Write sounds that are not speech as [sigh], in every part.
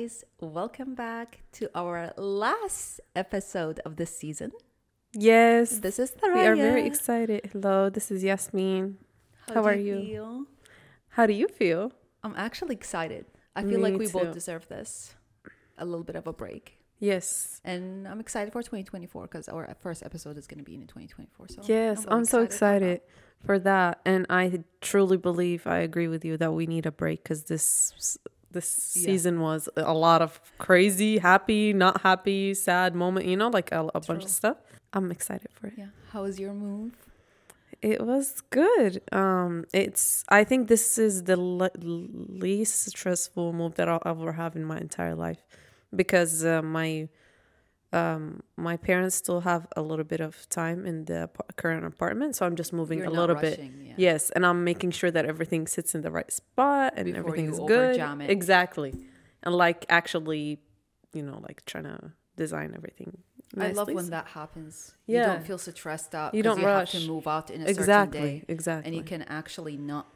guys. Welcome back to our last episode of this season. Yes, This is we are very excited. Hello, this is Yasmin. How do are you? feel? How do you feel? I'm actually excited. I feel like we too. both deserve this. A little bit of a break. Yes. And I'm excited for 2024 because our first episode is going to be in 2024. So Yes, really I'm so excited for that. And I truly believe I agree with you that we need a break because this this Yeah. season was a lot of crazy, happy, not happy, sad moment. You know, like a, a bunch of stuff. I'm excited for it. Yeah. How was your move? It was good. Um, it's. I think this is the le- least stressful move that I'll ever have in my entire life, because uh, my, um, my parents still have a little bit of time in the current apartment, so I'm just moving You're a little bit. Yeah. Yes, and I'm making sure that everything sits in the right spot and Before everything you is good. Exactly, and like actually, you know, like trying to design everything. I love when that happens. Yeah. You don't feel so stressed out. You don't you rush. have to move out in a certain exactly, day. exactly. And you can actually not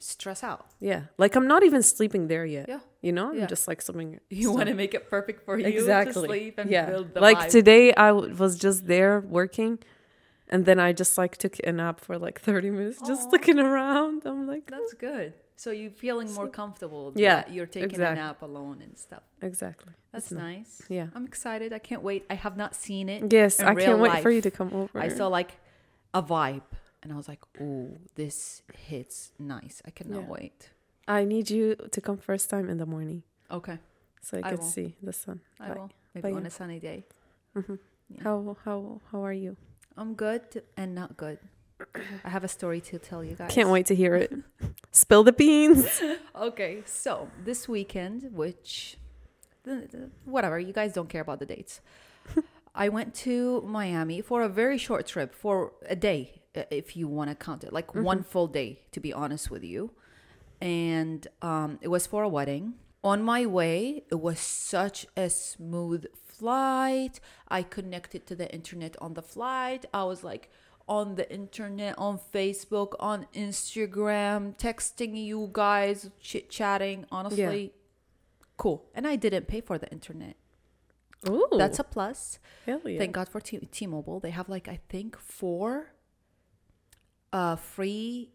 stress out. Yeah, like I'm not even sleeping there yet. Yeah. You know, Yeah. I'm just like something. [laughs] You want to make it perfect for you exactly to sleep and yeah. build the like today, I w- was just there working, and then I just like took a nap for like 30 minutes, just looking around. I'm like, That's good. So you're feeling more comfortable. Yeah, that you're taking exactly. a nap alone and stuff. exactly. That's It's nice. Yeah. I'm excited. I can't wait. I have not seen it. Yes, I can't wait for you to come over. I saw like a vibe, and I was like, "Oh, this hits nice. I cannot Yeah. wait." I need you to come first time in the morning, Okay, so I I can will. see the sun. I Like, will. Maybe on yeah. a sunny day. hmm Yeah. How how how are you? I'm good and not good. [coughs] I have a story to tell you guys. Can't wait to hear it. [laughs] Spill the beans. [laughs] Okay, so this weekend, which whatever, you guys don't care about the dates. [laughs] I went to Miami for a very short trip for a day, if you want to count it, like one full day, to be honest with you. And um, it was for a wedding. On my way, it was such a smooth flight. I connected to the internet on the flight. I was like on the internet, on Facebook, on Instagram, texting you guys, chit chatting. Honestly, cool. And I didn't pay for the internet. Ooh, That's a plus. hell yeah. Thank God for T- T-Mobile. They have like I think four uh free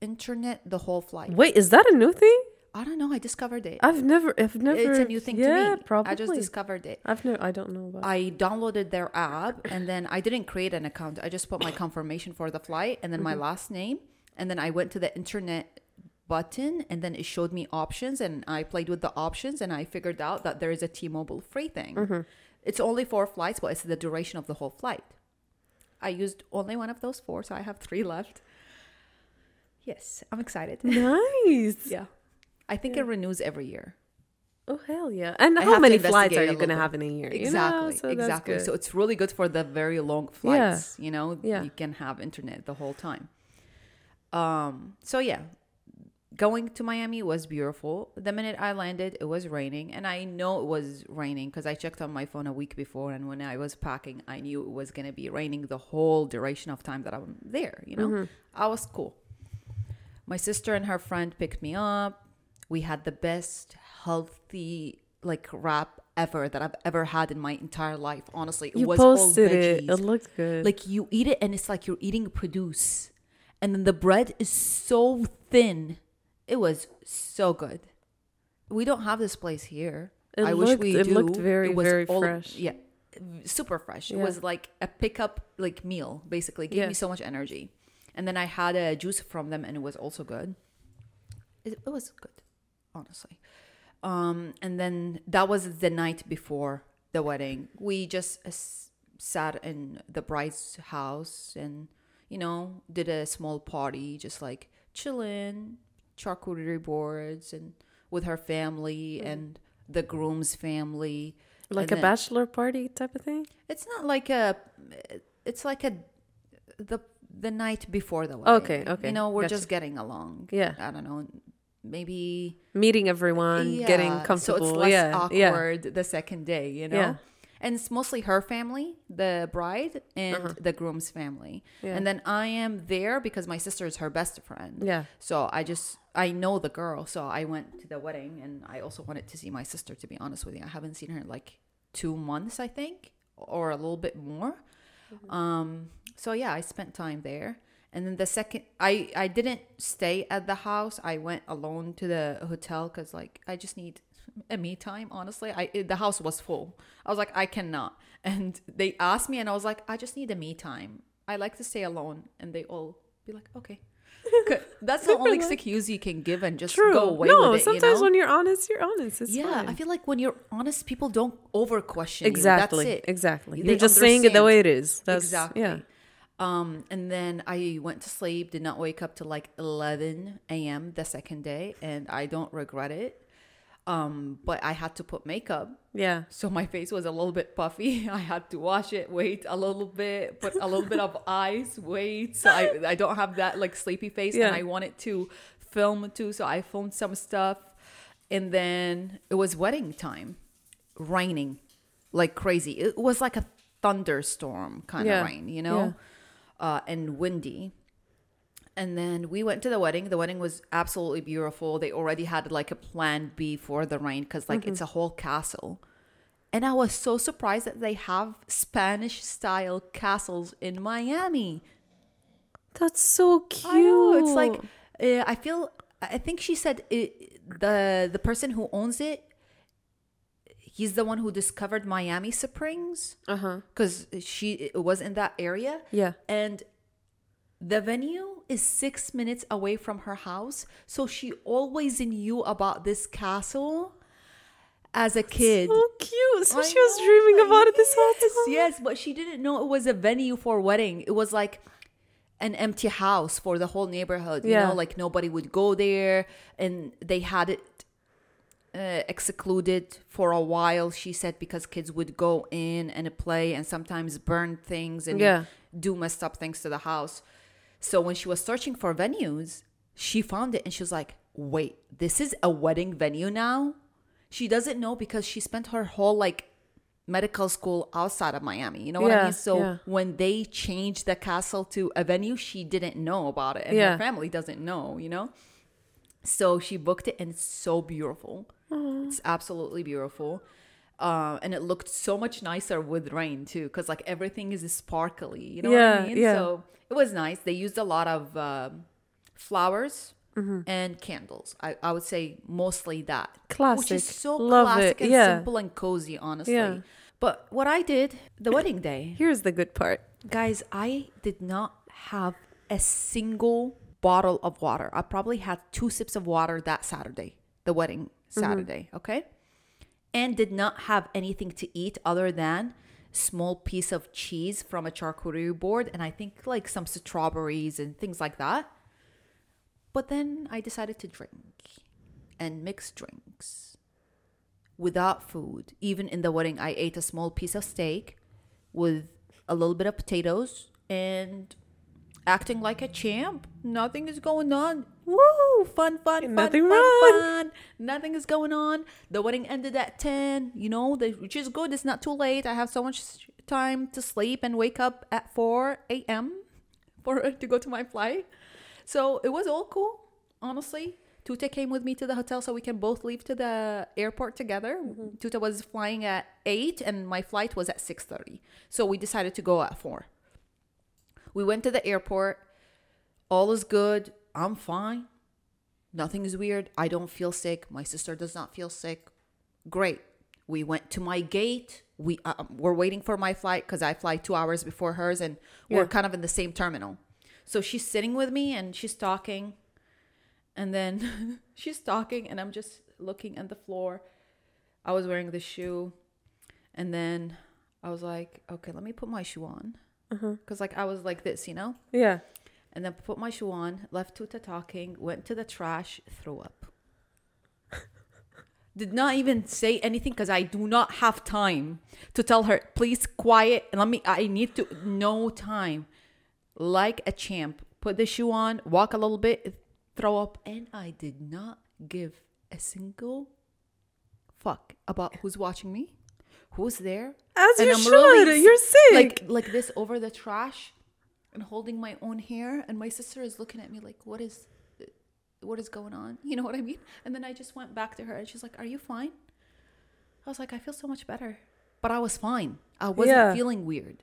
internet the whole flight. Wait, is that a new thing? I don't know. I discovered it. I've never, I've never. it's a new thing yeah, to me. Probably. I just discovered it. I've no, I don't know about. I downloaded their app and then I didn't create an account. I just put my confirmation for the flight and then my last name. And then I went to the internet button and then it showed me options and I played with the options and I figured out that there is a T-Mobile free thing. It's only four flights, but it's the duration of the whole flight. I used only one of those four, so I have three left. Yes, I'm excited. nice. yeah. I think it renews every year. Oh hell yeah! And I how many flights are you gonna have in a year? you know? Exactly, So exactly. So it's really good for the very long flights. Yeah. You know, Yeah. you can have internet the whole time. Um. So yeah, going to Miami was beautiful. The minute I landed, it was raining, and I know it was raining because I checked on my phone a week before, and when I was packing, I knew it was gonna be raining the whole duration of time that I'm there. You know, Mm-hmm. I was cool. My sister and her friend picked me up. We had the best healthy like wrap ever that I've ever had in my entire life. Honestly, it you was all posted it. veggies. It looked good. Like you eat it and it's like you're eating produce, and then the bread is so thin. It was so good. We don't have this place here. It I wish looked- we it do. looked very, was very all- fresh. Yeah, super fresh. It was like a pickup like meal. Basically, it gave Yeah. me so much energy. And then I had a juice from them, and it was also good. It, it was good, honestly. Um, and then that was the night before the wedding. We just uh, sat in the bride's house and, you know, did a small party, just like chilling, charcuterie boards, and with her family mm-hmm. and the groom's family. like and a then- bachelor party type of thing. It's not like a. It's like a the the night before the wedding. Okay, okay, You know, we're gotcha. just getting along. Yeah. I don't know. Maybe Meeting everyone, getting comfortable. So it's less yeah, yeah. awkward the second day, you know? And it's mostly her family, the bride, and the groom's family. Uh-huh. Yeah. And then I am there because my sister is her best friend. Yeah. So I just I know the girl, so I went to the wedding, and I also wanted to see my sister. To be honest with you, I haven't seen her in like two months, I think, or a little bit more. Um. So yeah, I spent time there, and then the second I I didn't stay at the house. I went alone to the hotel because like I just need a me time. Honestly, I it- the house was full. I was like I cannot, [laughs] and they asked me, and I was like I just need a me time. I like to stay alone, and they all be like okay. [laughs] That's the only [laughs] excuse you can give and just True. go away no, it. sometimes you know? when you're honest, you're honest. It's yeah, fine. I feel like when you're honest, people don't over question exactly. you. That's it. Exactly. They You're just saying it the way it is. That's, exactly. Yeah. Um, and then I went to sleep, did not wake up till like 11 a.m. the second day, and I don't regret it. Um, but I had to put makeup, Yeah. so my face was a little bit puffy. [laughs] I had to wash it, wait a little bit, put a little bit of [laughs] ice, wait. So I, I don't have that like sleepy face, Yeah. and I wanted to film too, so I filmed some stuff. And then it was wedding time, raining like crazy. It was like a thunderstorm kind Yeah. of rain, you know, uh, and windy. And then we went to the wedding. The wedding was absolutely beautiful. They already had like a plan B for the rain because like Mm-hmm. it's a whole castle. And I was so surprised that they have Spanish style castles in Miami. That's so cute. Know it's like uh, I feel. I think she said it, the the person who owns it. He's the one who discovered Miami Springs Uh huh. because she it was in that area. Yeah. And the venue is six minutes away from her house. So she always knew about this castle as a kid. So cute. So I she was dreaming about it this whole yes, time. Yes, but she didn't know it was a venue for a wedding. It was like an empty house for the whole neighborhood. You Yeah. know, like nobody would go there, and they had it uh, excluded for a while. She said because kids would go in and play and sometimes burn things and Yeah. do messed up things to the house. So when she was searching for venues, she found it and she was like, "Wait, this is a wedding venue now?" She doesn't know because she spent her whole like medical school outside of Miami. You know what I mean? So yeah. when they changed the castle to a venue, she didn't know about it, and Yeah. her family doesn't know. You know. So she booked it, and it's so beautiful. It's absolutely beautiful. Uh, and it looked so much nicer with rain too, because like everything is sparkly. You know what Yeah, I mean? yeah. So it was nice. They used a lot of um flowers Mm-hmm. and candles. I, I would say mostly that. Which is so Love classic it. and Yeah. simple and cozy, honestly. Yeah. But what I did the [coughs] wedding day, Here's the good part. guys, I did not have a single bottle of water. I probably had two sips of water that Saturday, the wedding Saturday, okay? And did not have anything to eat other than small piece of cheese from a charcuterie board and I think like some strawberries and things like that. But then I decided to drink and mix drinks without food. Even in the wedding, I ate a small piece of steak with a little bit of potatoes and acting like a champ. Nothing is going on. Woo! Fun, fun, fun, Nothing fun, wrong. fun. Nothing is going on. The wedding ended at 10, you know, the, which is good. It's not too late. I have so much time to sleep and wake up at 4 a.m. for [laughs] to go to my flight. So it was all cool, honestly. Tuta came with me to the hotel so we can both leave to the airport together. Mm-hmm. Tuta was flying at 8 and my flight was at 6:30. So we decided to go at 4. We went to the airport. All is good. I'm fine. Nothing is weird. I don't feel sick. My sister does not feel sick. Great. We went to my gate. We uh, we're waiting for my flight because I fly two hours before hers, and we're kind of in the same terminal. So she's sitting with me and she's talking, and then [laughs] she's talking, and I'm just looking at the floor. I was wearing the shoe, and then I was like, okay, let me put my shoe on, Uh-huh. because like I was like this, you know. Yeah. And then put my shoe on, left Tuta talking, went to the trash, threw up. [laughs] Did not even say anything because I do not have time to tell her, please quiet and let me, I need to, no time. Like a champ, put the shoe on, walk a little bit, throw up. And I did not give a single fuck about who's watching me, who's there? As And you I'm should. really You're sick. Like like this over the trash and holding my own hair and my sister is looking at me like what is what is going on? [laughs] You know what I mean? And then I just went back to her and she's like, "Are you fine?" I was like, "I feel so much better." But I was fine. I wasn't Yeah. feeling weird.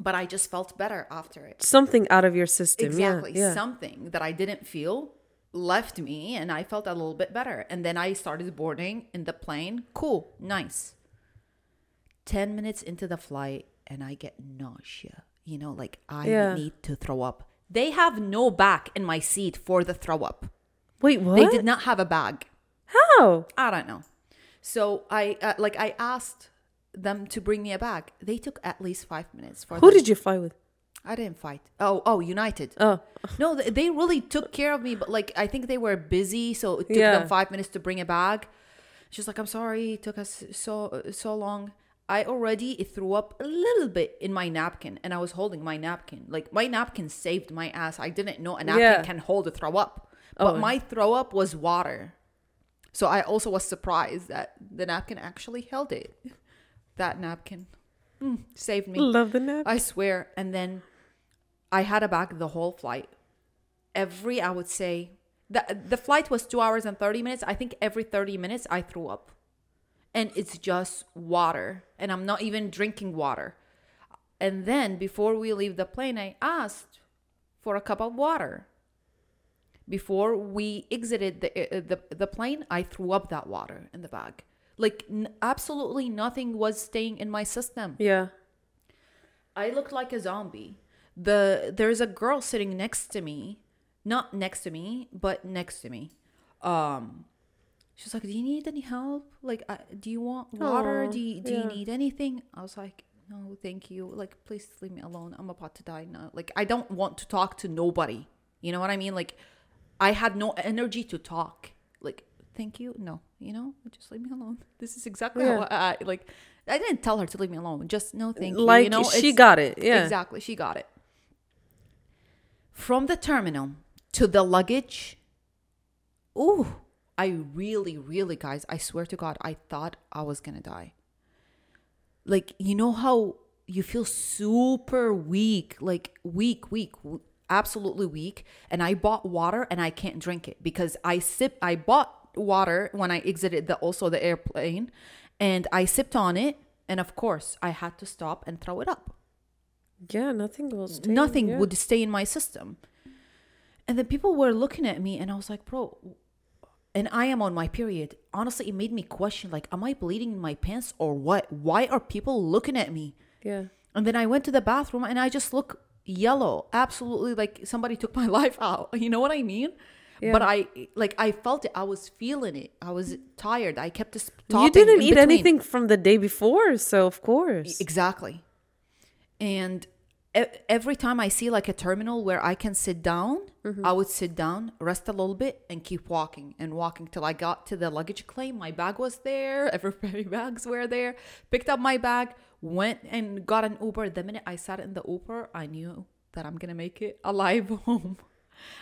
But I just felt better after it. Something out of your system. Exactly. Yeah. yeah. Something that I didn't feel left me and I felt a little bit better. And then I started boarding in the plane. Cool. Nice. 10 minutes into the flight and I get nausea. You know, like I Yeah. need to throw up. They have no back in my seat for the throw up. Wait, what? They did not have a bag. How? I don't know. So I uh, like I asked them to bring me a bag. They took at least 5 minutes for Who them- did you fly with? I didn't fight. Oh, oh, United. Oh, No, they really took care of me, but like I think they were busy, so it took Yeah. them five minutes to bring a bag. She's like, "I'm sorry, it took us so so long." I already threw up a little bit in my napkin, and I was holding my napkin. Like my napkin saved my ass. I didn't know a napkin Yeah. can hold a throw up, but Oh. my throw up was water. So I also was surprised that the napkin actually held it. That napkin mm, saved me. love the nap. I swear. And then I had a bag the whole flight. Every, I would say, the, the flight was two hours and 30 minutes. I think every 30 minutes I threw up. And it's just water. And I'm not even drinking water. And then before we leave the plane, I asked for a cup of water. Before we exited the, uh, the, the plane, I threw up that water in the bag. Like, n- absolutely nothing was staying in my system. yeah. I looked like a zombie. The there's a girl sitting next to me, not next to me, but next to me. Um, she's like, "Do you need any help? Like, uh, do you want water? Aw, do you, do you need anything?" I was like, "No, thank you. Like, please leave me alone. I'm about to die now. Like, I don't want to talk to nobody. You know what I mean? Like, I had no energy to talk. Like, thank you. No, you know, just leave me alone. [laughs] This is exactly Yeah. how I, I like. I didn't tell her to leave me alone. Just no, thank you. Like you know, she got it. Yeah. Exactly. She got it. From the terminal to the luggage. Ooh, I really, really, guys, I swear to God, I thought I was to die. Like, you know how you feel super weak, like weak, weak, absolutely weak. And I bought water and I can't drink it because I sip, I bought water when I exited the also the airplane and I sipped on it. And of course, I had to stop and throw it up Yeah, nothing will stay. nothing yeah. would stay in my system. And then people were looking at me, and I was like, bro, and I am on my period. Honestly, it made me question, like, am I bleeding in my pants or what? Why are people looking at me? Yeah. And then I went to the bathroom and I just look yellow, absolutely like somebody [laughs] took my life out. [laughs] You know what I mean? Yeah. But I like I felt it. I was feeling it. I was tired. I kept just You didn't eat anything from the day before, so of course. Exactly. And every time I see like a terminal where I can sit down, Mm-hmm. I would sit down, rest a little bit, and keep walking and walking till I got to the luggage claim. My bag was there, [laughs] everybody's bags were there. Picked up my bag, went and got an Uber. The minute I sat in the Uber, I knew that I'm gonna make it alive [laughs] home.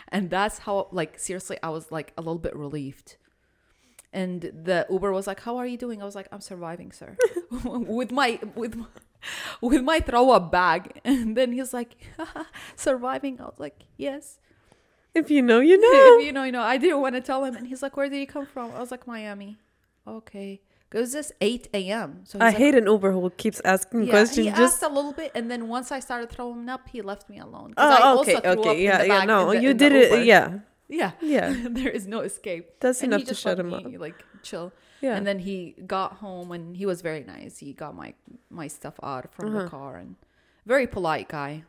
And that's how, like, seriously, I was like a little bit relieved. And the Uber was like, "How are you doing?" I was like, "I'm surviving, sir." [laughs] [laughs] with my with my, with my throw up bag. [laughs] And then he's like, "Surviving." I was like, "Yes." If you know, you know. if you know, you know. I didn't want to tell him, and he's like, "Where did you come from?" I was like, "Miami." Okay, because it's eight a.m. So I like, hate an Uber who keeps asking yeah, questions. He Just asked a little bit, and then once I started throwing up, he left me alone oh, I also okay, up okay, in yeah, the yeah. No, you did it. Yeah, Yeah. yeah, [laughs] there is no escape. That's And enough to shut him me, up. Like chill. yeah. And then he got home and he was very nice. He got my my stuff out from Uh-huh. the car and very polite guy.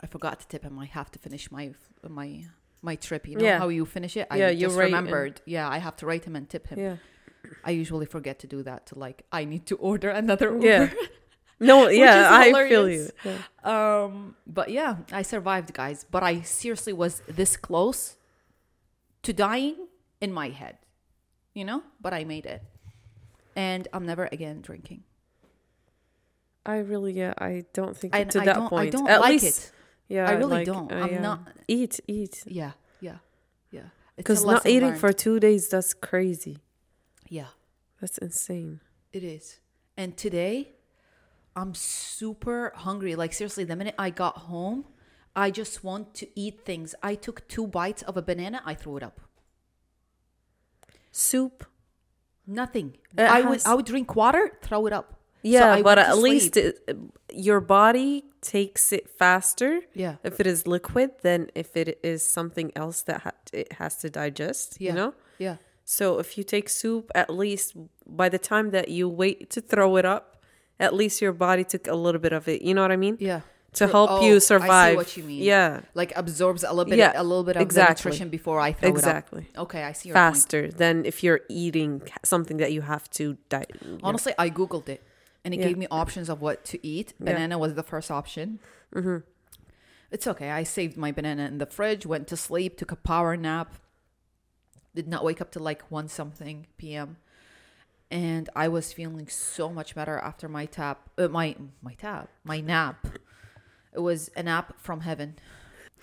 I forgot to tip him. I have to finish my my my trip. You know Yeah. how you finish it. I Yeah, you just remembered. Yeah, I have to rate him and tip him. yeah. I usually forget to do that. To like, I need to order another Uber. [laughs] [laughs] Yeah. No, yeah, I feel you. Yeah. Um, but yeah, I survived, guys. But I seriously was this close to dying in my head, you know. But I made it, and I'm never again drinking. I really, yeah, I don't think And to I that point. I don't At like least, it. yeah, I really like, don't. uh, I'm yeah. not. Eat, eat. Yeah, yeah, yeah. Because not eating learned. for two days, that's crazy. yeah, That's insane. it is. And today, I'm super hungry. Like, seriously, the minute I got home, I just want to eat things. I took two bites of a banana, I threw it up. Soup. Nothing. It I would I would drink water, throw it up. Yeah, I but at least it, your body takes it faster Yeah. if it is liquid than if it is something else that ha- it has to digest. Yeah. You know. Yeah. So if you take soup, at least by the time that you wait to throw it up, at least your body took a little bit of it. You know what I mean? Yeah. To help oh, I you see survive. what you mean. Yeah. Like absorbs a little bit Yeah, a little bit of exactly. the nutrition before I throw Exactly. it up. Okay, I see your point. Faster than if you're eating something that you have to die. Honestly, I googled it, and it Yeah. gave me options of what to eat. Yeah. Banana was the first option. Mm-hmm. It's okay. I saved my banana in the fridge. Went to sleep. Took a power nap. Did not wake up till like one something p.m. And I was feeling so much better after my tap. Uh, my my tap. My nap. It was a nap from heaven.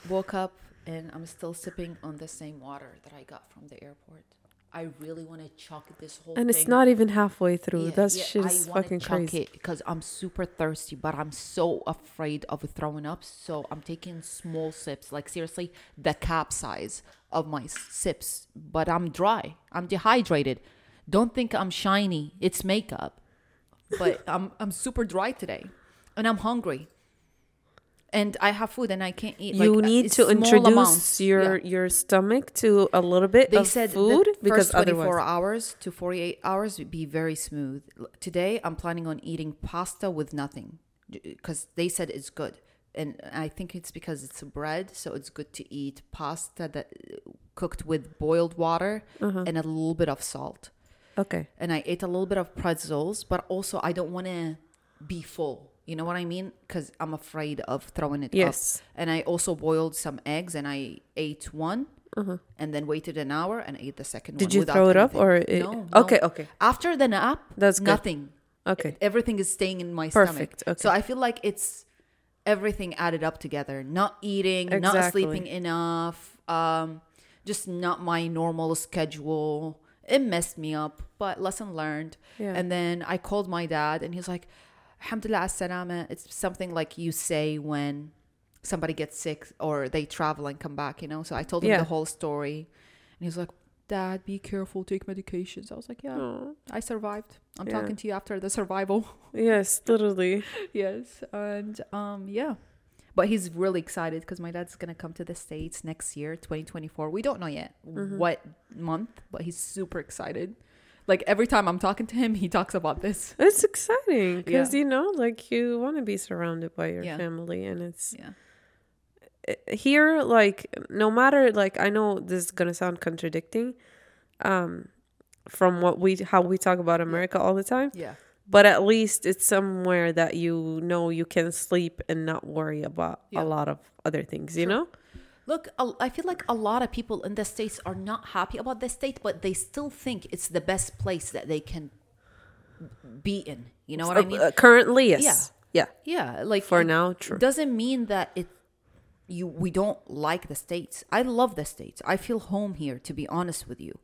Woke up and I'm still sipping on the same water that I got from the airport. I really want to chuck this whole And thing. it's not even halfway through. Yeah, that yeah, shit is fucking chuck crazy. because I'm super thirsty, but I'm so afraid of throwing up. So I'm taking small sips, like seriously, the cap size of my sips. But I'm dry. I'm dehydrated. Don't think I'm shiny. It's makeup, but [laughs] I'm I'm super dry today, and I'm hungry. And I have food and I can't eat. you like, need to introduce amounts. your Yeah. your stomach to a little bit They of said food the because first 24 otherwise hours to 48 hours would be very smooth. Today, I'm planning on eating pasta with nothing because they said it's good. And I think it's because it's bread, so it's good to eat pasta that cooked with boiled water Uh-huh. and a little bit of salt. okay And I ate a little bit of pretzels, but also I don't want to be full. You know what I mean? Because I'm afraid of throwing it up. yes And I also boiled some eggs and I ate one and then waited an hour and ate the second one. Uh-huh. did you throw it up or it, no, no. okay okay After the nap, That's good. nothing. okay Everything is staying in my Perfect, stomach. okay. So I feel like it's everything added up together. Not eating, not sleeping enough, um, just not my normal schedule. It messed me up, but lesson learned. Yeah. And then I called my dad and he's like, Alhamdulillah as-salama. It's something like you say when somebody gets sick or they travel and come back, you know? So I told him Yeah. the whole story. And he's like, Dad, be careful, take medications. I was like, Yeah, Aw. I survived. I'm Yeah. talking to you after the survival. [laughs] yes literally yes. And um yeah. But he's really excited because my dad's gonna come to the States next year, 2024. We don't know yet Mm-hmm. what month, but he's super excited. Like every time I'm talking to him, he talks about this. it's exciting because Yeah. you know like you want to be surrounded by your Yeah. family and it's Yeah. here like no matter like i know this is gonna sound contradicting um from what we how we talk about america all the time Yeah. but at least it's somewhere that you know you can sleep and not worry about Yeah. a lot of other things you know Look, I feel like a lot of people in the States are not happy about the state, but they still think it's the best place that they can be in. You know what I Uh, mean? uh, currently yes yeah Yeah, like for now true doesn't mean that it you we don't like the states. I love the states. I feel home here to be honest with you.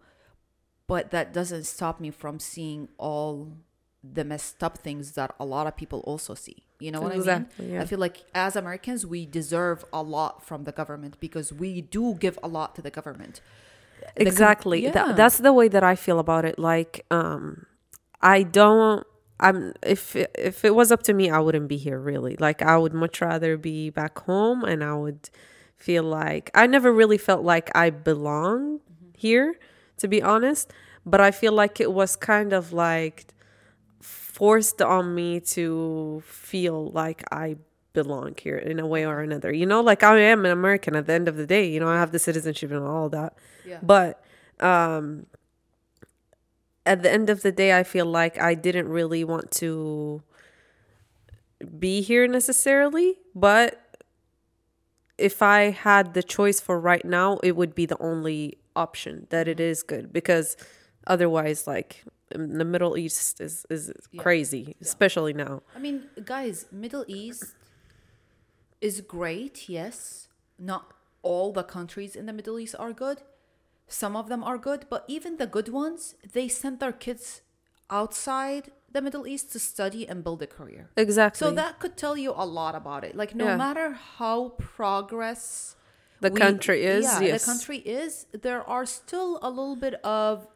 But that doesn't stop me from seeing all the messed up things that a lot of people also see. You know what I mean? yeah. I feel like as Americans we deserve a lot from the government because we do give a lot to the government. The com- exactly yeah. Tha- that's the way that i feel about it like um i don't i'm if if it was up to me i wouldn't be here really like i would much rather be back home and i would feel like i never really felt like i belong here to be honest but i feel like it was kind of like forced on me to feel like i belong here in a way or another. You know like i am an american at the end of the day. You know i have the citizenship and all that. Yeah. but um at the end of the day i feel like i didn't really want to be here necessarily. But if i had the choice for right now it would be the only option that it is good. Because otherwise like the middle east is is Yeah. crazy especially now I mean, guys, Middle East is great, yes. Not all the countries in the Middle East are good. Some of them are good, but even the good ones, they send their kids outside the Middle East to study and build a career. exactly. So that could tell you a lot about it. Like no Yeah. matter how progress the we- country is yeah, yes. the country is, there are still a little bit of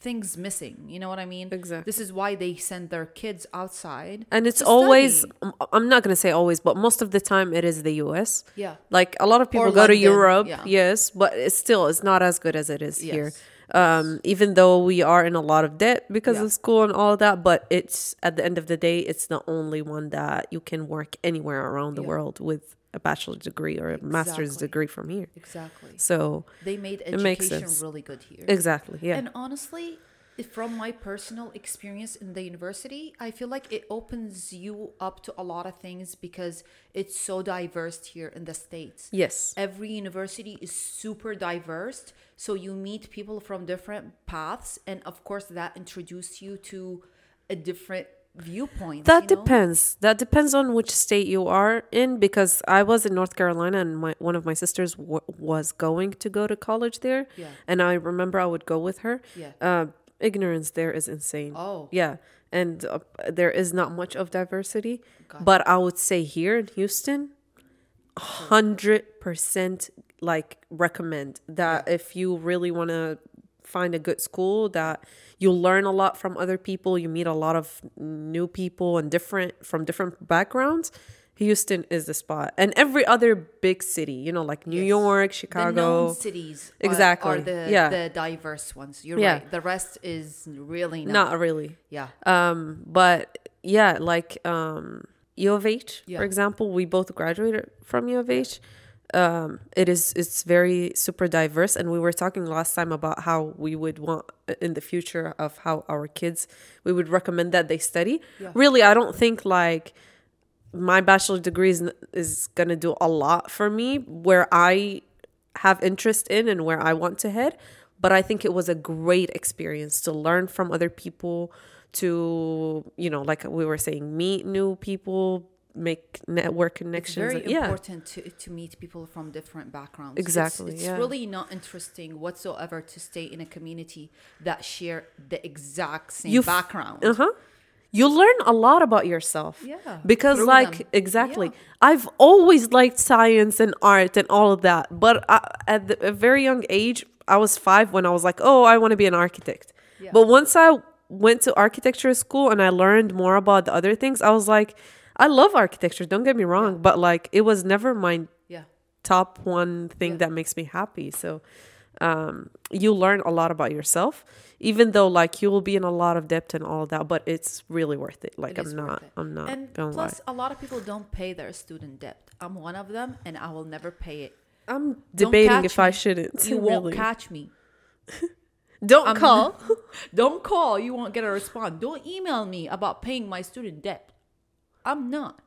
things missing. You know what I mean? Exactly. This is why they send their kids outside. and it's always study. I'm- i'm not going to say always but most of the time it is the us Yeah. like a lot of people Or go to europe yeah. yes but it's still it's not as good as it is here Yes. um even though we are in a lot of debt because Yeah. of school and all of that but it's at the end of the day it's the only one that you can work anywhere around the Yeah. world with a bachelor's degree or a master's degree from here Exactly. so They made education really good here. exactly yeah And honestly, from my personal experience in the university, I feel like it opens you up to a lot of things because it's so diverse here in the States. yes Every university is super diverse. So you meet people from different paths. And of course, that introduces you to a different viewpoint. That you know? depends. That depends on which state you are in. Because I was in North Carolina, and my one of my sisters w- was going to go to college there, Yeah. and I remember I would go with her. Yeah. Uh, ignorance there is insane. Oh. Yeah, and uh, there is not much of diversity. Got But I would say here in Houston, hundred percent like recommend that if you really want to find a good school that you learn a lot from other people you meet a lot of new people and different from different backgrounds houston is the spot and every other big city you know like new Yes. york The chicago cities are- Exactly. are, the, Yeah. the diverse ones. You're Yeah. right. The rest is really not. not really Yeah. um but yeah like um u of h Yeah. for example we both graduated from u of h um it is it's very super diverse. And we were talking last time about how we would want uh, in the future of how our kids we would recommend that they study. Yeah. really i don't think like my bachelor degree is, is gonna do a lot for me where i have interest in and where i want to head. But i think it was a great experience to learn from other people to you know like we were saying meet new people make network connections. It's very yeah important to, to meet people from different backgrounds. Exactly, It's, yeah. really not interesting whatsoever to stay in a community that share the exact same You f- background. uh-huh you learn a lot about yourself Yeah, because through like them. exactly Yeah. i've always liked science and art and all of that but I, at the, a very young age i was five when i was like oh i want to be an architect but once i went to architecture school and i learned more about the other things i was like i love architecture don't get me wrong but like it was never my Yeah. top one thing Yeah. that makes me happy. So um, you learn a lot about yourself, even though like you will be in a lot of debt and all that, but it's really worth it. Like It I'm not. I'm not And gonna lie. plus, a lot of people don't pay their student debt. I'm one of them, and I will never pay it. I'm debating if I shouldn't. You won't catch me. [laughs] Don't I'm- call. [laughs] Don't call. You won't get a response. Don't email me about paying my student debt. I'm not.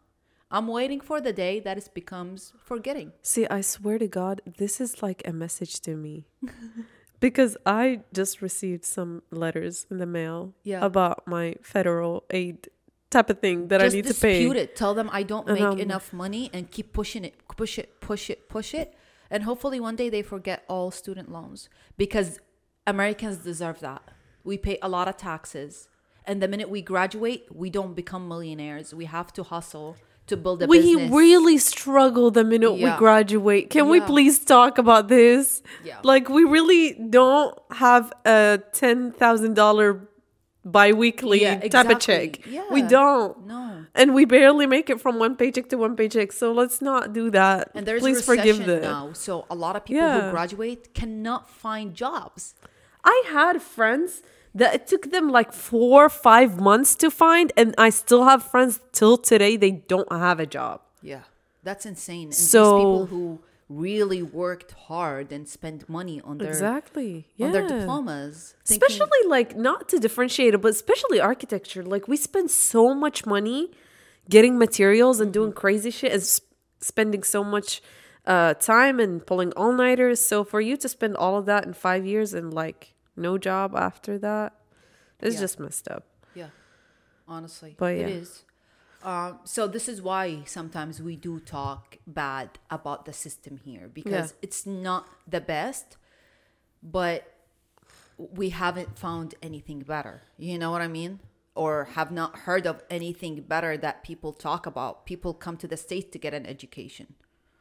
I'm waiting for the day that it becomes forgetting. See, I swear to God, this is like a message to me. [laughs] because I just received some letters in the mail Yeah. about my federal aid type of thing that Just I need to pay. dispute it. Tell them I don't And, make um, enough money and keep pushing it, push it, push it, push it. And hopefully one day they forget all student loans because Americans deserve that. We pay a lot of taxes. And the minute we graduate, we don't become millionaires. We have to hustle to build a we business. really struggle the minute Yeah. we graduate. Can we please talk about this? Yeah. Like we really don't have a ten thousand dollar biweekly Yeah, type of check. Yeah. We don't. No. And we barely make it from one paycheck to one paycheck. So let's not do that. And there's please recession forgive them. now. So a lot of people Yeah. who graduate cannot find jobs. I had friends that it took them like four or five months to find, and I still have friends till today they don't have a job. Yeah. That's insane. And So- these people who really worked hard and spent money on their Exactly. Yeah. on their diplomas. thinking- especially like not to differentiate it but especially architecture like we spend so much money getting materials and Mm-hmm. doing crazy shit and s- spending so much uh time and pulling all-nighters so for you to spend all of that in five years and like no job after that it's Yeah. just messed up Yeah, honestly, But yeah. is. Um, so this is why sometimes we do talk bad about the system here because Yeah. it's not the best, but we haven't found anything better. You know what I mean? or have not heard of anything better that people talk about. People come to the States to get an education.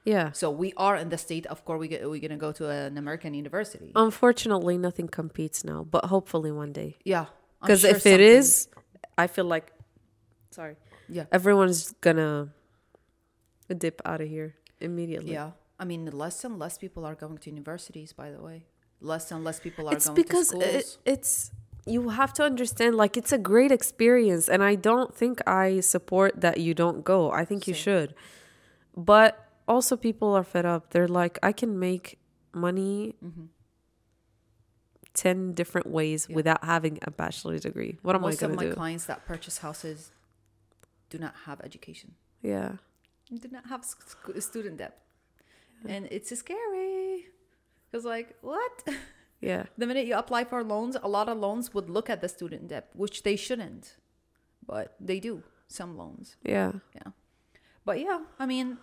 Yeah. So we are in the state. Of course, we get, we're gonna go to an American university. Unfortunately, nothing competes now, but hopefully one day. yeah, Because sure if it something- is, I feel like, sorry, yeah, everyone's gonna dip out of here immediately. yeah. I mean, less and less people are going to universities. By the way, less and less people are it's going because to schools. it, it's you have to understand like it's a great experience and i don't think i support that you don't go i think you should but also people are fed up they're like i can make money Mhm. 10 different ways Yeah. without having a bachelor's degree what am Most i going to do Most of my clients that purchase houses do not have education. yeah do not have sc- student debt, and it's scary. Because like what? [laughs] yeah the minute you apply for loans, a lot of loans would look at the student debt, which they shouldn't, but they do. Some loans, Yeah. yeah but yeah, I mean,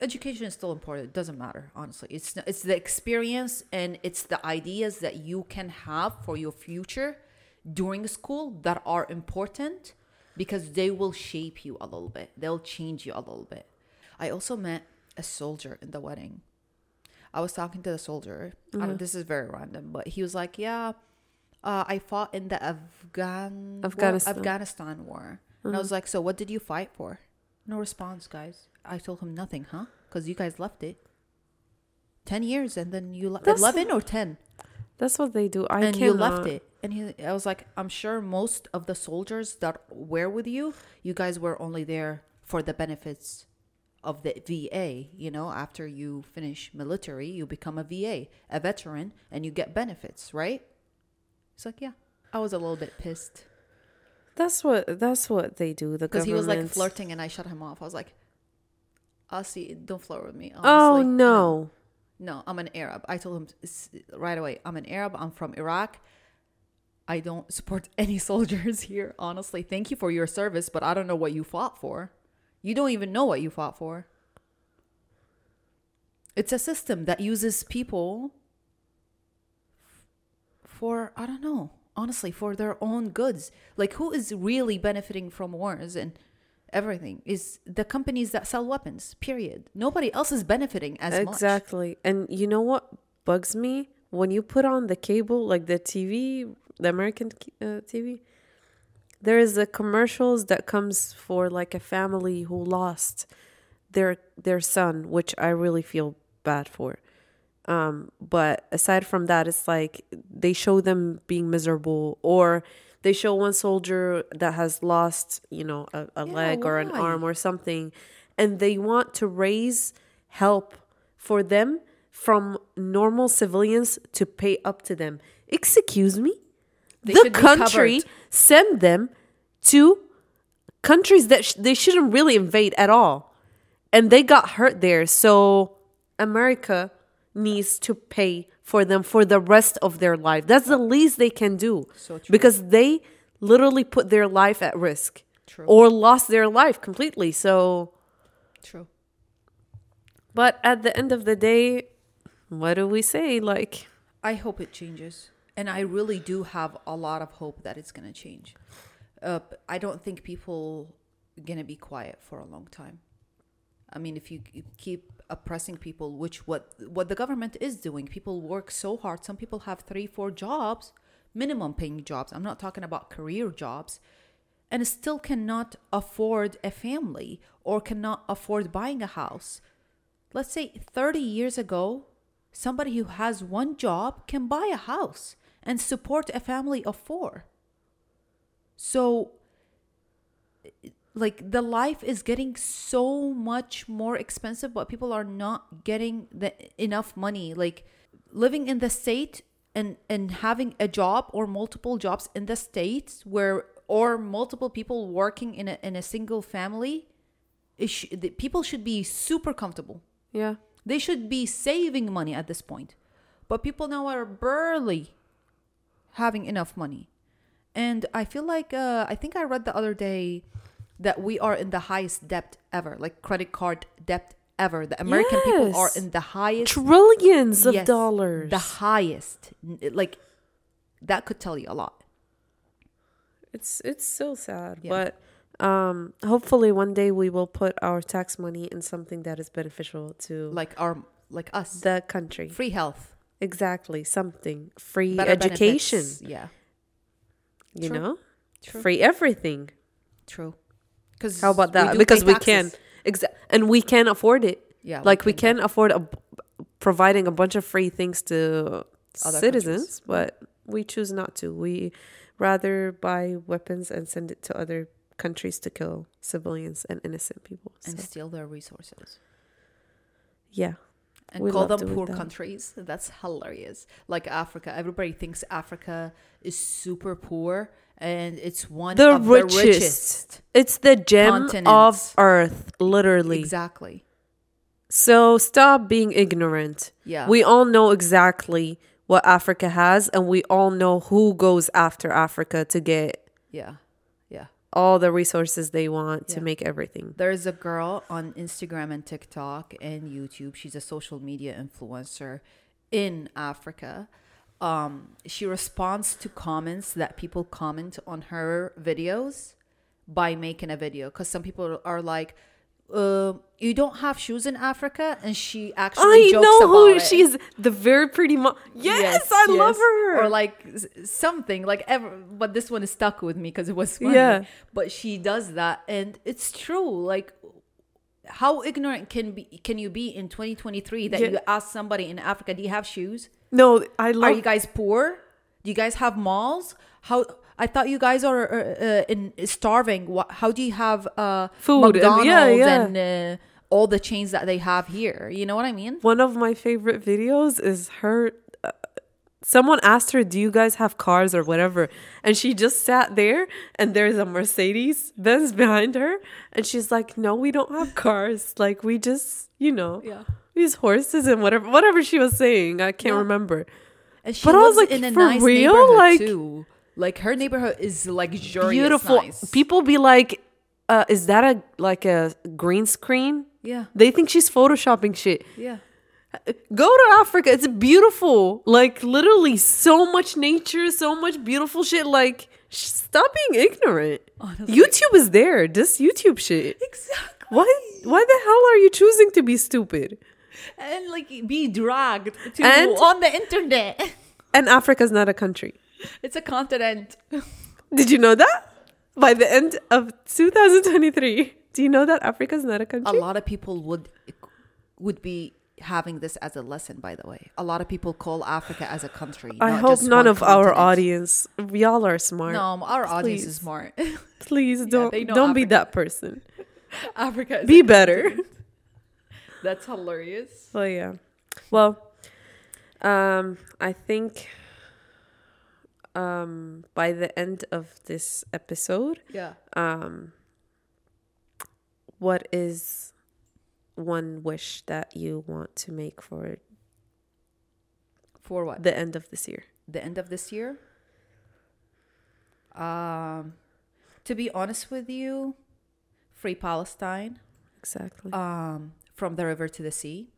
education is still important. It doesn't matter, honestly. It's it's the experience and it's the ideas that you can have for your future during school that are important because they will shape you a little bit. They'll change you a little bit. I also met a soldier in the wedding. I was talking to the soldier. Don't, this is very random, but he was like, "Yeah, uh, I fought in the Afghan war- Afghanistan. Afghanistan war." And I was like, "So what did you fight for?" No response, guys. I told him nothing, huh? Because you guys left it. Ten years, and then you left eleven or ten, that's what they do i and cannot. you left it. And he, I was like, I'm sure most of the soldiers that were with you, you guys were only there for the benefits of the VA. You know, after you finish military, you become a VA, a veteran, and you get benefits, right? He's like, yeah. I was a little bit pissed that's what that's what they do the because he was like flirting, and I shut him off. I was like, I'll see. Don't flirt with me. oh no No, I'm an Arab. I told him right away, I'm an Arab. I'm from Iraq. I don't support [laughs] any soldiers here, honestly. Thank you for your service, but I don't know what you fought for. You don't even know what you fought for. It's a system that uses people for, I don't know, honestly, for their own goods. Like, who is really benefiting from wars and everything? Is the companies that sell weapons, period. Nobody else is benefiting as much. exactly and you know what bugs me when you put on the cable like the tv the american uh, tv there is a commercials that comes for like a family who lost their their son which i really feel bad for um but aside from that it's like they show them being miserable or they show one soldier that has lost you know a, a Yeah, leg or an arm or something and they want to raise help for them from normal civilians to pay up to them. Excuse me? They the country send them to countries that sh- they shouldn't really invade at all. And they got hurt there. So america needs to pay for them for the rest of their life that's the least they can do So true. because they literally put their life at risk True. or lost their life completely so True. but at the end of the day what do we say like I hope it changes. And I really do have a lot of hope that it's going to change. Uh, I don't think people going to be quiet for a long time. I mean, if you keep oppressing people, which what what the government is doing, people work so hard. Some people have three, four jobs, minimum paying jobs. I'm not talking about career jobs, and still cannot afford a family or cannot afford buying a house. Let's say 30 years ago, somebody who has one job can buy a house and support a family of four. So, like, the life is getting so much more expensive, but people are not getting the enough money. Like, living in the state and and having a job or multiple jobs in the states where or multiple people working in a in a single family, sh- the, people should be super comfortable. yeah They should be saving money at this point. But people now are barely having enough money. And I feel like, uh, I think I read the other day that we are in the highest debt ever, like credit card debt ever. The American people are in the highest. trillions of yes, dollars The highest. Like, that could tell you a lot. It's it's so sad, Yeah. but um, hopefully one day we will put our tax money in something that is beneficial to Like our like us. the country. Free health. Exactly, something free better education. benefits. Yeah. You True. know, True. free everything. True. Because How about that? Because we can, exa- and we can afford it. Yeah. like we can afford a, providing a bunch of free things to Other citizens, countries. but we choose not to. We rather buy weapons and send it to other countries to kill civilians and innocent people. and steal their resources yeah, and We call them poor that. countries. That's hilarious. Like Africa, everybody thinks Africa is super poor, and it's one The of richest. the richest. it's the gem of Earth, literally. Exactly. So stop being ignorant. Yeah. We all know exactly what Africa has, and we all know who goes after Africa to get yeah. Yeah. all the resources they want to make everything. There's a girl on Instagram and TikTok and YouTube. She's a social media influencer in Africa. Um, she responds to comments that people comment on her videos by making a video. Because some people are like, uh, "You don't have shoes in Africa," and she actually I jokes know who it. she is. The very pretty mom. Yes, I love her. Or like something like ever, but this one is stuck with me because it was funny. Yeah. But she does that, and it's true. Like, how ignorant can be can you be in 2023 that Yeah. you ask somebody in Africa, "Do you have shoes? no, I love. Are you guys poor? Do you guys have malls? How?" I thought you guys are uh, uh, in starving. What? How do you have uh, Food McDonald's yeah, yeah. and uh, all the chains that they have here? You know what I mean? One of my favorite videos is her. Someone asked her, "Do you guys have cars or whatever?" And she just sat there, and there's a Mercedes Benz behind her, and she's like, "No, we don't have cars. Like we just, you know, Yeah. these horses and whatever, whatever she was saying. I can't Yeah. remember." And she But I was like, in a for nice real? neighborhood Like- too. Like her neighborhood is luxurious, Beautiful. nice. People be like, uh, "Is that a like a green screen?" yeah, They think she's photoshopping shit. yeah. Go to Africa. It's beautiful. Like literally so much nature, so much beautiful shit. Like sh- stop being ignorant. Oh, Honestly. YouTube is there. Just YouTube shit. Exactly. Why why the hell are you choosing to be stupid? And like be dragged to And- on the internet. [laughs] And Africa's not a country. It's a continent. Did you know that? By the end of 2023, do you know that Africa's not a country? A lot of people would would be having this as a lesson. By the way, a lot of people call Africa as a country. I hope none one of our audience, y'all are smart. No, our audience is smart. [laughs] Please don't know don't be that person. [laughs] Africa is Be better. continent. [laughs] That's hilarious. Well, yeah. Well, um, I think um by the end of this episode, Yeah. um, what is one wish that you want to make for For what? the end of this year? the end of this year. Um, to be honest with you, free Palestine. Exactly. Um, from the river to the sea.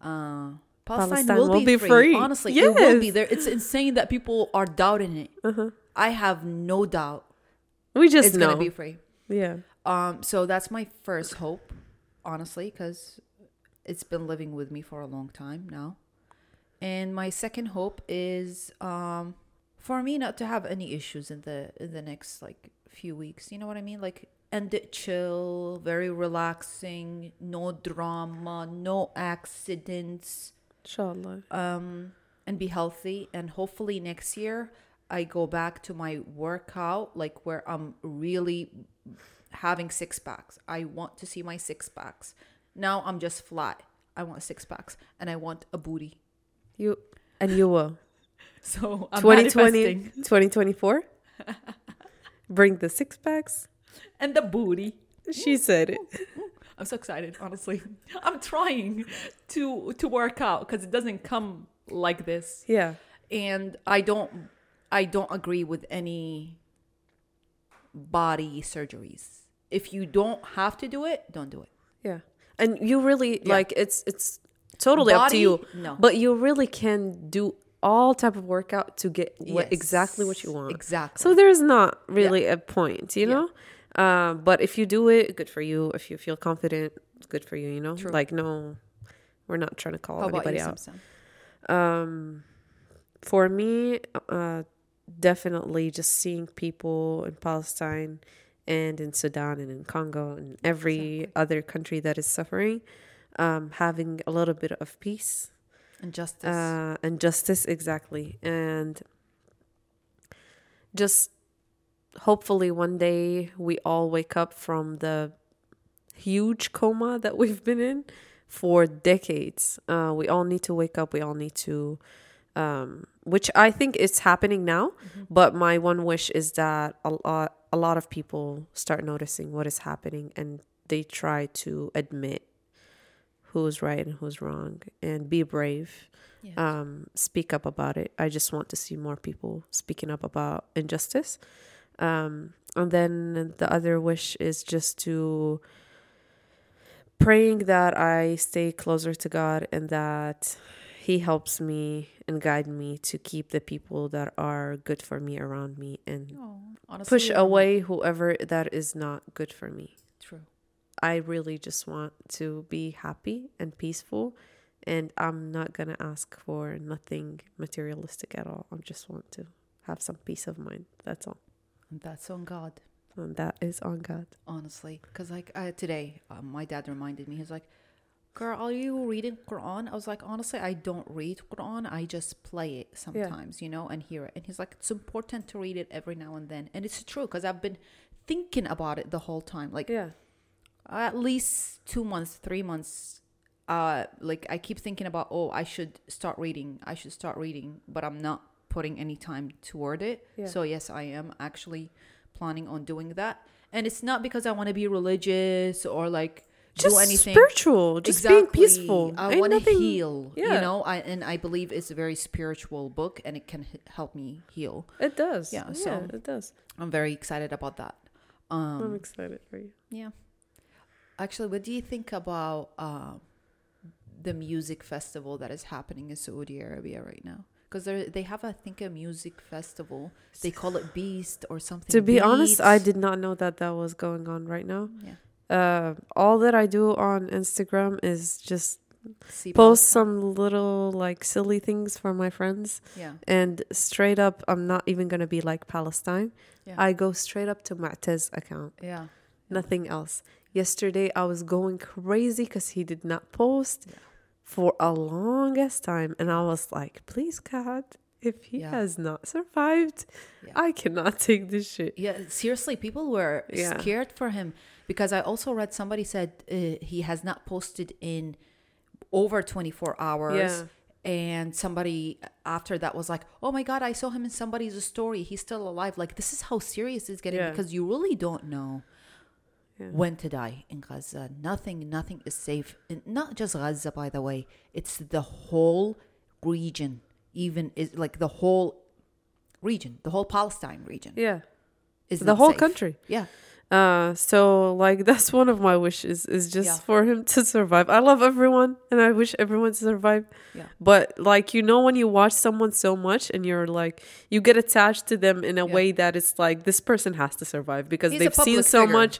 Uh, Palestine, Palestine will, will be, be free. free. Honestly, it will be there. It's insane that people are doubting it. uh-huh. I have no doubt We just it's know. gonna be free. yeah. Um, so that's my first hope, honestly, because it's been living with me for a long time now. And my second hope is um, for me not to have any issues in the in the next like few weeks. You know what I mean? Like end it chill, very relaxing, no drama, no accidents, Inshallah. um, and be healthy. And hopefully next year I go back to my workout, like where I'm really having six packs. I want to see my six packs. Now I'm just flat. I want six packs and I want a booty. You and you will. [laughs] So I'm 2020, 2024. [laughs] Bring the six packs. and the booty. She said it. [laughs] I'm so excited, honestly. I'm trying to to work out because it doesn't come like this. Yeah. and I don't I don't agree with any body surgeries. If you don't have to do it, don't do it. Yeah. And you really Yeah. like it's it's totally up to you. No. But you really can do all type of workout to get what Yes, exactly what you want. Exactly. So there's not really a point, you Yeah. know. Um, but if you do it, good for you. If you feel confident, good for you. You know, True. like no, we're not trying to call How anybody you, out. Samson? Um, for me, uh, definitely just seeing people in Palestine and in Sudan and in Congo and every other country that is suffering, um, having a little bit of peace. And justice. uh, and justice exactly. And just hopefully one day we all wake up from the huge coma that we've been in for decades. Uh, we all need to wake up. We all need to um, which i think is happening now but my one wish is that a lot a lot of people start noticing what is happening and they try to admit who's right and who's wrong and be brave Yes. um, speak up about it. I just want to see more people speaking up about injustice. Um, and then the other wish is just to praying that I stay closer to God and that He helps me and guide me to keep the people that are good for me around me and Oh, honestly, push away whoever that is not good for me. True. I really just want to be happy and peaceful and I'm not going to ask for nothing materialistic at all. I just want to have some peace of mind. That's all. And that's on God. And that is on God. honestly because like uh, today um, my dad reminded me he's like girl are you reading quran? I was like honestly i don't read quran. I just play it sometimes you know and hear it. And he's like it's important to read it every now and then. And it's true because i've been thinking about it the whole time. Like Yeah. at least two months three months uh like i keep thinking about oh i should start reading. I should start reading but i'm not putting any time toward it. Yeah. so yes i am actually planning on doing that. And it's not because i want to be religious or like Just do anything spiritual. Just being peaceful. i want to heal you know I, and i believe it's a very spiritual book and it can h- help me heal It does. Yeah, Yeah, so- it does. i'm very excited about that um I'm excited for you. Yeah. Actually, what do you think about uh, the music festival that is happening in Saudi Arabia right now? Because they have, I think, a music festival. They call it Beast or something. To be honest, I did not know that that was going on right now. Yeah. Uh, all that I do on Instagram is just post some little like silly things for my friends. Yeah. and straight up i'm not even gonna be like palestine Yeah. i go straight up to Mu'taz account Yeah. nothing else yesterday i was going crazy because he did not post Yeah. for a longest time and i was like please god if he Yeah. has not survived i cannot [laughs] take this shit Yeah, seriously, people were scared for him because I also read somebody said uh, he has not posted in over 24 hours. Yeah. And somebody after that was like, "Oh my god, I saw him in somebody's story. He's still alive." Like this is how serious it's getting Yeah. because you really don't know Yeah. when to die in Gaza. Nothing, nothing is safe. And not just Gaza, by the way. It's the whole region. Even is like the whole region, the whole Palestine region yeah is the whole safe. country Yeah. Uh so like [laughs] that's one of my wishes is just Yeah. for him to survive i love everyone and i wish everyone to survive Yeah. but like you know when you watch someone so much and you're like you get attached to them in a Yeah. way that it's like this person has to survive because He's they've seen so figure. much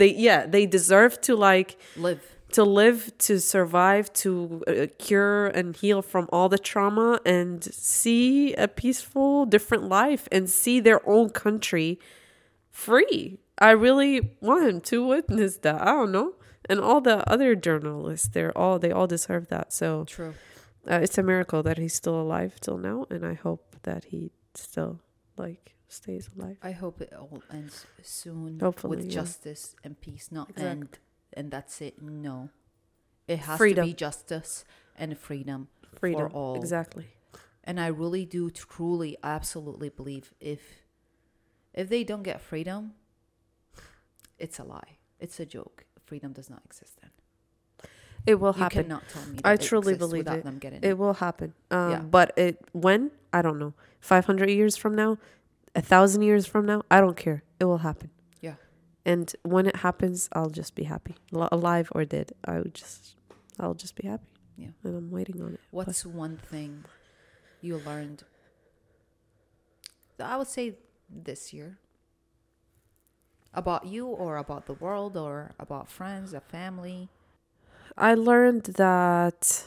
they yeah they deserve to like Live. to live to survive to uh, cure and heal from all the trauma and see a peaceful different life and see their own country free i really want him to witness that i don't know and all the other journalists they're all they all deserve that so True. uh, it's a miracle that he's still alive till now and i hope that he still like stays alive I hope it all ends soon Hopefully, with yeah. justice and peace, not Exactly. end and that's it. No. It has Freedom. to be justice and freedom, freedom for all. exactly And I really do truly absolutely believe if if they don't get freedom, it's a lie. It's a joke. Freedom does not exist then. it will You happen cannot tell me I it truly believe it. them getting It will happen. Um, Yeah. But it when I don't know. Five hundred years from now, a thousand years from now, I don't care. It will happen. Yeah. And when it happens, I'll just be happy, L- alive or dead. I would just, I'll just be happy. Yeah. And I'm waiting on it. What's one thing you learned? I would say this year. About you or about the world or about friends, a family. I learned that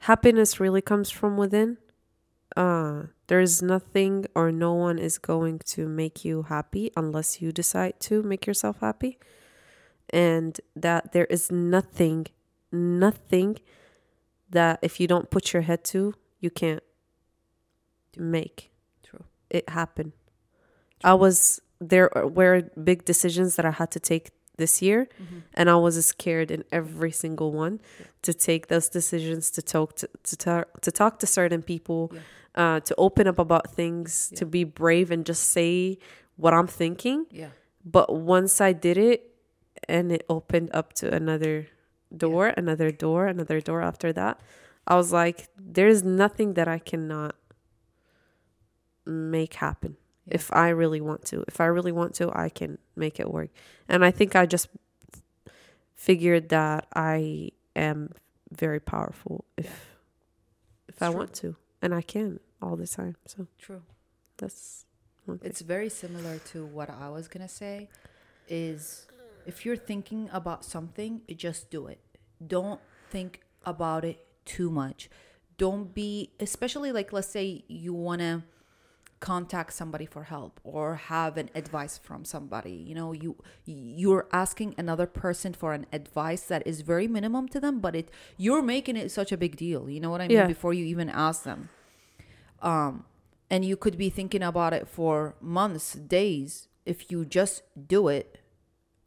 happiness really comes from within. Uh, there's nothing or no one is going to make you happy unless you decide to make yourself happy. And that there is nothing, nothing that if you don't put your head to, you can't make True. it happen. I was there were big decisions that I had to take this year and I was scared in every single one to take those decisions to talk to to talk to, talk to certain people Yeah. uh, to open up about things to be brave and just say what I'm thinking. Yeah. but once I did it and it opened up to another door another door another door after that I was like there's nothing that I cannot make happen Yeah. if I really want to. If I really want to, I can make it work. And I think I just figured that I am very powerful if if It's I true. want to, and I can all the time. So True. that's one thing. It's very similar to what I was gonna say. Is if you're thinking about something, just do it. Don't think about it too much. Don't be, especially like let's say you wanna contact somebody for help or have an advice from somebody. You know you you're asking another person for an advice that is very minimum to them but it you're making it such a big deal. You know what i mean? Yeah. before you even ask them. Um and you could be thinking about it for months days. If you just do it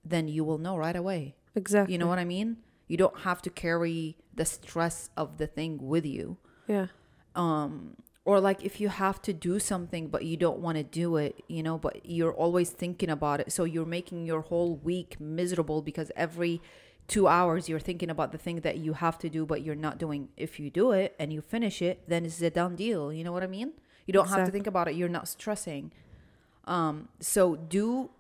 then you will know right away. Exactly. you know what i mean? You don't have to carry the stress of the thing with you. Yeah. um or like if you have to do something but you don't want to do it you know but you're always thinking about it. So you're making your whole week miserable because every two hours you're thinking about the thing that you have to do but you're not doing. If you do it and you finish it then it's a done deal. You know what i mean? You don't have to think about it. You're not stressing. Um so do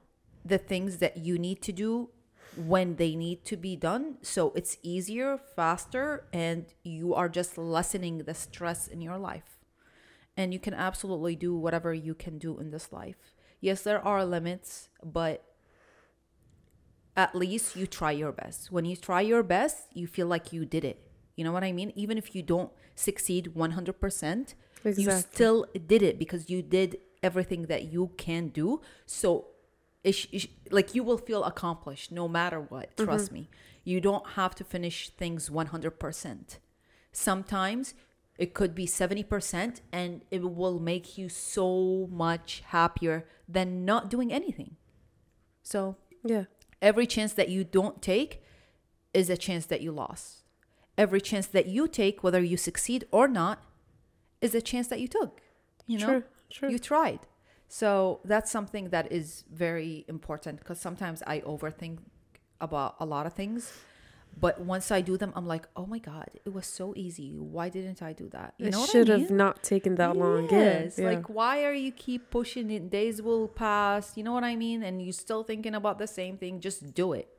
the things that you need to do when they need to be done. So it's easier faster and you are just lessening the stress in your life and you can absolutely do whatever you can do in this life. Yes, there are limits, but at least you try your best. When you try your best, you feel like you did it. You know what I mean? Even if you don't succeed 100%, you still did it because you did everything that you can do. So, ish, ish, like you will feel accomplished no matter what. Trust mm-hmm. me. You don't have to finish things 100%. Sometimes it could be 70% and it will make you so much happier than not doing anything. So, Yeah. every chance that you don't take is a chance that you lost. Every chance that you take, whether you succeed or not, is a chance that you took. You know, True. True. you tried. So that's something that is very important because sometimes I overthink about a lot of things. But once I do them, I'm like, oh my God, it was so easy. Why didn't I do that? You it know what should I mean? have not taken that long. Yes. yeah. Like, why are you keep pushing it? Days will pass. You know what I mean? And you're still thinking about the same thing. Just do it.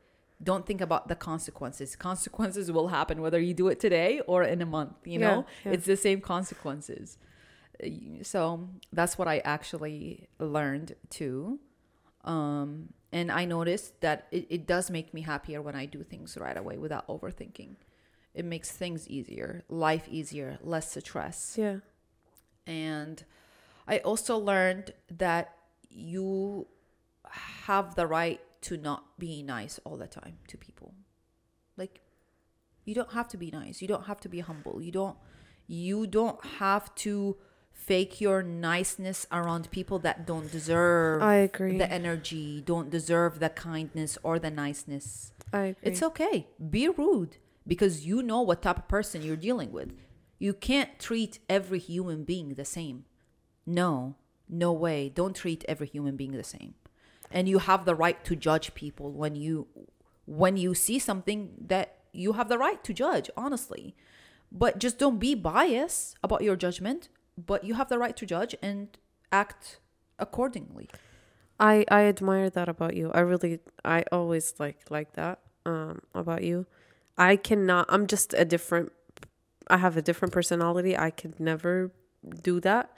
Don't think about the consequences. Consequences will happen whether you do it today or in a month. You Yeah, know, yeah. it's the same consequences. So that's what I actually learned too. Um, and I noticed that it, it does make me happier when I do things right away without overthinking. It makes things easier, life easier, less stress. yeah. And I also learned that you have the right to not be nice all the time to people. Like you don't have to be nice. You don't have to be humble. You don't you don't have to fake your niceness around people that don't deserve I agree. the energy, don't deserve the kindness or the niceness. I agree. It's okay. Be rude because you know what type of person you're dealing with. You can't treat every human being the same. No, no way. Don't treat every human being the same. And you have the right to judge people when you when you see something that you have the right to judge, honestly. But just don't be biased about your judgment, but you have the right to judge and act accordingly. I I admire that about you. I really I always like like that um about you. I cannot I'm just a different I have a different personality. I could never do that.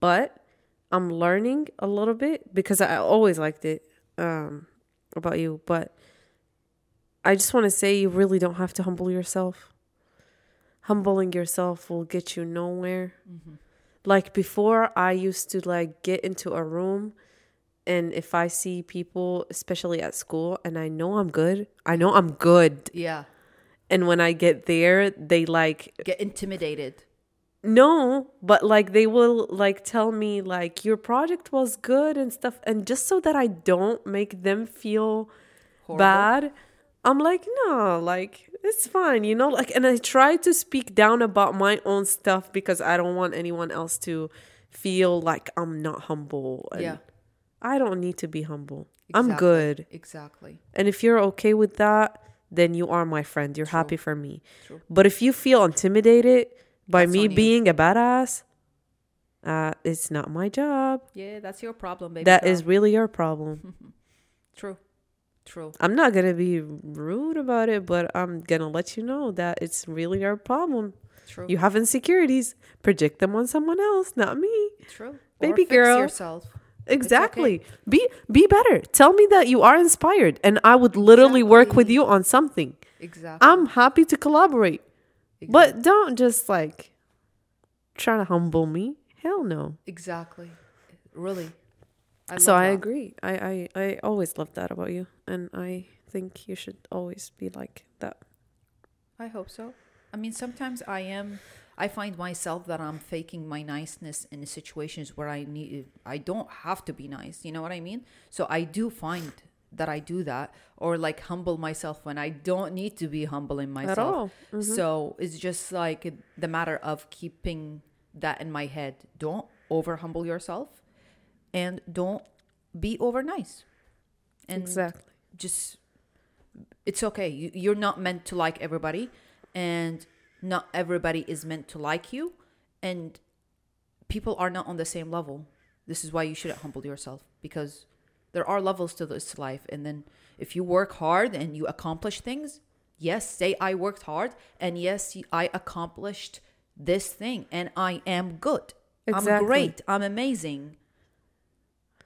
But I'm learning a little bit because I always liked it um, about you. But I just want to say you really don't have to humble yourself. Humbling yourself will get you nowhere. Mm-hmm. Like before, I used to like get into a room and if I see people, especially at school, and I know I'm good, I know I'm good. Yeah. And when I get there, they like Get intimidated. no, but like they will like tell me like your project was good and stuff and just so that I don't make them feel Horrible. bad, I'm like no, like it's fine, you know? Like and I try to speak down about my own stuff because I don't want anyone else to feel like I'm not humble and Yeah. I don't need to be humble. I'm good. Exactly. And if you're okay with that, then you are my friend. You're True. happy for me. True. But if you feel intimidated by That's me you. being a badass, uh, it's not my job. Yeah, that's your problem, baby. That girl. is really your problem. [laughs] true. True. I'm not gonna be rude about it, but I'm gonna let you know that it's really our problem. True. You have insecurities. Project them on someone else, not me. True. Baby girl. yourself. Exactly. Be be better. Tell me that you are inspired, and I would literally work with you on something. Exactly. I'm happy to collaborate. Exactly. But don't just like try to humble me. Hell no. exactly. Really. I so I that. agree. I, I I always love that about you, and I think you should always be like that. I hope so. I mean, sometimes I am. I find myself that I'm faking my niceness in situations where I need. I don't have to be nice. You know what I mean? So I do find that I do that, or like humble myself when I don't need to be humble in myself. At all. Mhm. So it's just like the matter of keeping that in my head. Don't over humble yourself, and don't be over nice. And exactly. Just it's okay. You, you're not meant to like everybody and not everybody is meant to like you and people are not on the same level. This is why you shouldn't humble yourself because there are levels to this life and then if you work hard and you accomplish things yes say i worked hard and yes i accomplished this thing and i am good. I'm great. I'm amazing.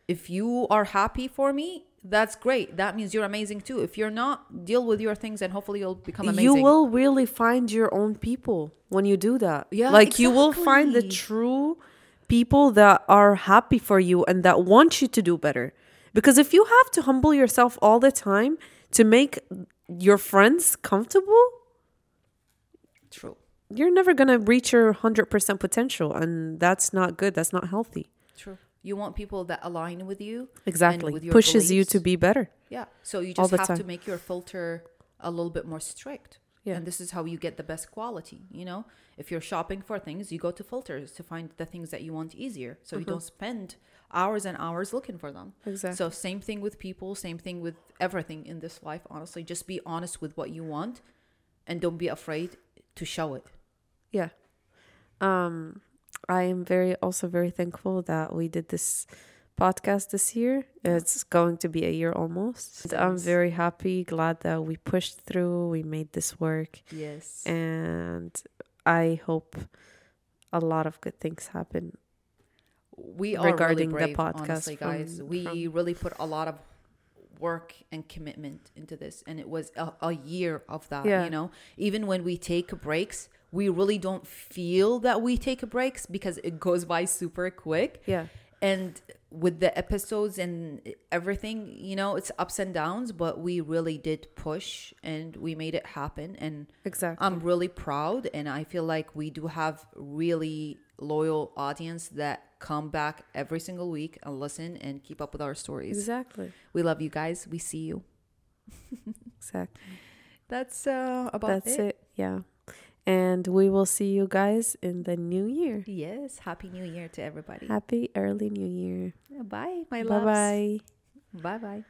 If you are happy for me that's great that means you're amazing too if you're not deal with your things and hopefully you'll become amazing You will really find your own people when you do that. Yeah, like you will find the true people that are happy for you and that want you to do better. Because if you have to humble yourself all the time to make your friends comfortable, true you're never going to reach your 100% potential and that's not good. That's not healthy. true you want people that align with you Exactly. with your Pushes you to be better. yeah so you just have to make your filter a little bit more strict Yeah. and this is how you get the best quality you know if you're shopping for things you go to filters to find the things that you want easier so you don't spend hours and hours looking for them Exactly. So same thing with people, same thing with everything in this life, honestly. Just be honest with what you want and don't be afraid to show it. Yeah. Um I am very also very thankful that we did this podcast this year. It's going to be a year almost. And I'm very happy, glad that we pushed through, we made this work Yes. and I hope a lot of good things happen. we are regarding the really brave, podcast honestly, guys. from- we from- really put a lot of work and commitment into this, and it was a, a year of that. Yeah. You know, even when we take breaks, we really don't feel that we take breaks because it goes by super quick. Yeah. and with the episodes and everything you know it's ups and downs but we really did push and we made it happen and Exactly. i'm really proud and i feel like we do have really loyal audience that come back every single week and listen and keep up with our stories exactly. we love you guys we see you [laughs] Exactly. that's uh about That's it. Yeah. And we will see you guys in the new year. yes happy new year to everybody Happy early new year. bye my Bye bye. bye bye